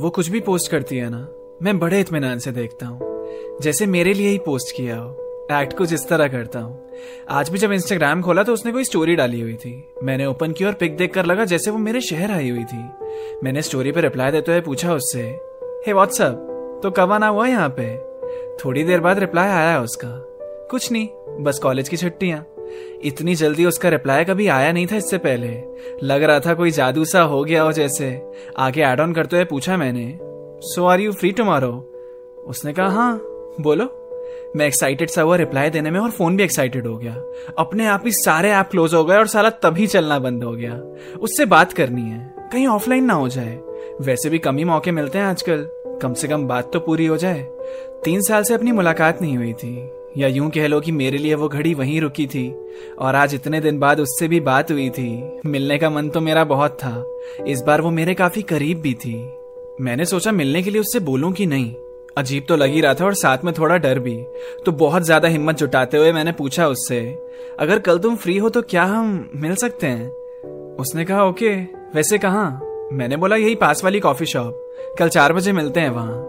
वो कुछ भी पोस्ट करती है ना, मैं बड़े इतमान से देखता हूँ। जैसे मेरे लिए ही पोस्ट किया हो एक्ट कुछ इस तरह करता हूँ। आज भी जब इंस्टाग्राम खोला तो उसने कोई स्टोरी डाली हुई थी। मैंने ओपन की और पिक देख कर लगा जैसे वो मेरे शहर आई हुई थी। मैंने स्टोरी पे रिप्लाई देते हुए पूछा उससे हे व्हाट्सअप तो कब आना हुआ यहाँ पे? थोड़ी देर बाद रिप्लाई आया उसका। कुछ नहीं, बस कॉलेज की छुट्टियाँ। इतनी जल्दी उसका रिप्लाई कभी आया नहीं था इससे पहले। लग रहा था कोई जादू सा हो गया हो जैसे। आगे एड ऑन करते हुए पूछा मैंने so are you free tomorrow उसने कहा हाँ। बोलो। मैं एक्साइटेड सा हुआ रिप्लाई देने में और फ़ोन भी एक्साइटेड हो गया। अपने आप ही सारे ऐप क्लोज हो गए और साला तभी चलना बंद हो गया। उससे बात करनी है। कहीं ऑफलाइन ना हो जाए। वैसे भी कम ही मौके मिलते हैं आजकल। कम से कम बात तो पूरी हो जाए। तीन साल से अपनी मुलाकात नहीं हुई थी। या यूँ कह लो कि मेरे लिए वो घड़ी वहीं रुकी थी, और आज इतने दिन बाद उससे भी बात हुई थी। मिलने का मन तो मेरा बहुत था। इस बार वो मेरे काफ़ी करीब भी थी। मैंने सोचा मिलने के लिए उससे बोलूँ कि नहीं। अजीब तो लग ही रहा था और साथ में थोड़ा डर भी। तो बहुत ज़्यादा हिम्मत जुटाते हुए मैंने पूछा उससे, अगर कल तुम फ्री हो तो क्या हम मिल सकते हैं? उसने कहा, ओके, वैसे कहा? मैंने बोला, यही पास वाली कॉफ़ी शॉप। कल चार बजे मिलते हैं वहाँ।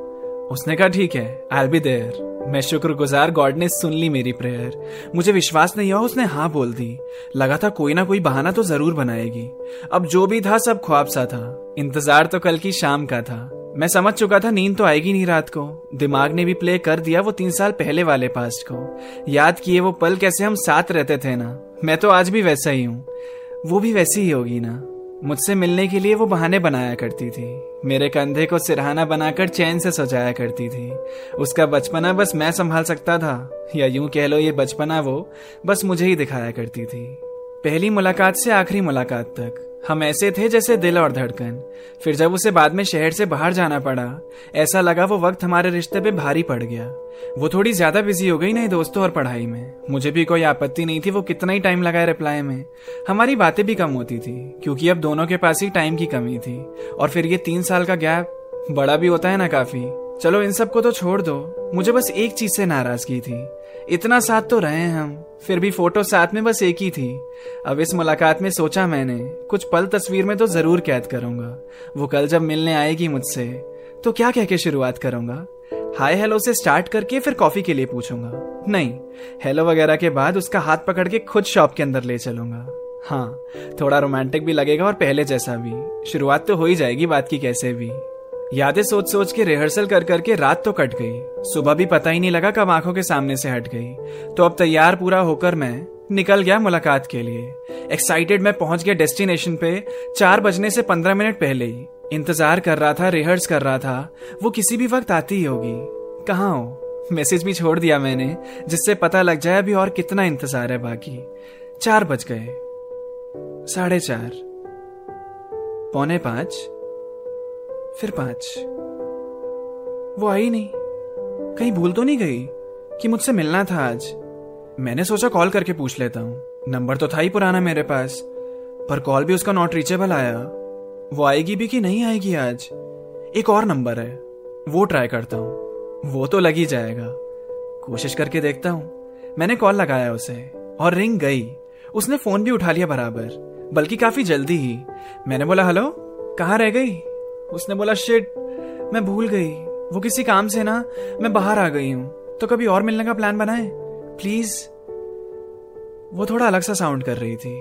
उसने कहा, ठीक है आई बी देयर मैं शुक्रगुजार गॉड ने सुन ली मेरी प्रेयर। मुझे विश्वास नहीं हुआ, उसने हाँ बोल दी। लगा था कोई ना कोई बहाना तो ज़रूर बनाएगी। अब जो भी था, सब ख्वाब सा था। इंतज़ार तो कल की शाम का था। मैं समझ चुका था नींद तो आएगी नहीं रात को। दिमाग ने भी प्ले कर दिया वो तीन साल पहले वाले पास्ट को। याद किए वो पल कैसे हम साथ रहते थे ना। मैं तो आज भी वैसा ही हूँ। वो भी वैसी ही होगी ना। मुझसे मिलने के लिए वो बहाने बनाया करती थी। मेरे कंधे को सिरहाना बनाकर चैन से सजाया करती थी। उसका बचपना बस मैं संभाल सकता था, या यूँ कह लो ये बचपना वो, बस मुझे ही दिखाया करती थी। पहली मुलाकात से आखिरी मुलाकात तक। हम ऐसे थे जैसे दिल और धड़कन। फिर जब उसे बाद में शहर से बाहर जाना पड़ा, ऐसा लगा वो वक्त हमारे रिश्ते पे भारी पड़ गया। वो थोड़ी ज़्यादा बिज़ी हो गई नहीं दोस्तों और पढ़ाई में। मुझे भी कोई आपत्ति नहीं थी वो कितना ही टाइम लगाए रिप्लाई में। हमारी बातें भी कम होती थी, क्योंकि अब दोनों के पास ही टाइम की कमी थी। और फिर ये तीन साल का गैप बड़ा भी होता है ना काफ़ी। चलो इन सबको तो छोड़ दो। मुझे बस एक चीज़ से नाराज़गी थी। इतना साथ तो रहे हम, फिर भी फ़ोटो साथ में बस एक ही थी। अब इस मुलाकात में सोचा मैंने, कुछ पल तस्वीर में तो ज़रूर कैद करूँगा। वो कल जब मिलने आएगी मुझसे तो क्या कह के शुरुआत करूँगा? हाय हेलो से स्टार्ट करके फिर कॉफ़ी के लिए पूछूँगा। नहीं, हेलो वगैरह के बाद उसका हाथ पकड़ के खुद शॉप के अंदर ले चलूँगा। हाँ थोड़ा रोमांटिक भी लगेगा और पहले जैसा भी। शुरुआत तो हो ही जाएगी बात की कैसे भी। यादें सोच सोच के रिहर्सल कर करके रात तो कट गई। सुबह भी पता ही नहीं लगा कब आँखों के सामने से हट गई। तो अब तैयार पूरा होकर मैं निकल गया मुलाकात के लिए। एक्साइटेड मैं पहुँच गया डेस्टिनेशन पे चार बजने से पंद्रह मिनट पहले ही। इंतज़ार कर रहा था रिहर्स कर रहा था। वो किसी भी वक्त आती ही होगी। कहा हो? मैसेज भी छोड़ दिया मैंने, जिससे पता लग जाए अभी और कितना इंतज़ार है बाकी। चार बज गए। साढ़े चार। पौने पाँच। फिर पाँच। वो आई नहीं। कहीं भूल तो नहीं गई कि मुझसे मिलना था आज। मैंने सोचा कॉल करके पूछ लेता हूँ। नंबर तो था ही पुराना मेरे पास, पर कॉल भी उसका नॉट रीचेबल आया। वो आएगी भी कि नहीं आएगी आज? एक और नंबर है। वो ट्राई करता हूँ। वो तो लग ही जाएगा। कोशिश करके देखता हूँ। मैंने कॉल लगाया उसे, और रिंग गई। उसने फ़ोन भी उठा लिया बराबर, बल्कि काफ़ी जल्दी ही। मैंने बोला, हेलो, कहाँ रह गई? उसने बोला शिट मैं भूल गई। वो किसी काम से ना, मैं बाहर आ गई हूँ। तो कभी और मिलने का प्लान बनाए? प्लीज़ वो थोड़ा अलग सा साउंड कर रही थी।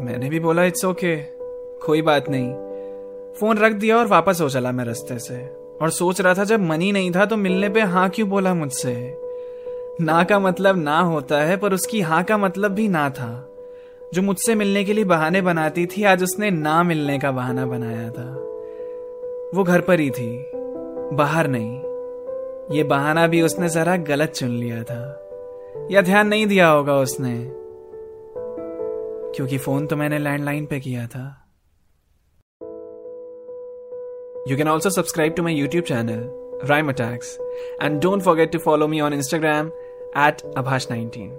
मैंने भी बोला इट्स ओके कोई बात नहीं। फ़ोन रख दिया और वापस हो चला मैं रास्ते से। और सोच रहा था, जब मनी नहीं था तो मिलने पे हाँ क्यों बोला मुझसे? ना का मतलब ना होता है, पर उसकी हाँ का मतलब भी ना था। जो मुझसे मिलने के लिए बहाने बनाती थी, आज उसने ना मिलने का बहाना बनाया था। वो घर पर ही थी, बाहर नहीं। ये बहाना भी उसने जरा गलत चुन लिया था, या ध्यान नहीं दिया होगा उसने। क्योंकि फ़ोन तो मैंने लैंडलाइन पे किया था। You can also subscribe to my YouTube channel rhyme attacks and don't forget to follow me on Instagram at Abhash nineteen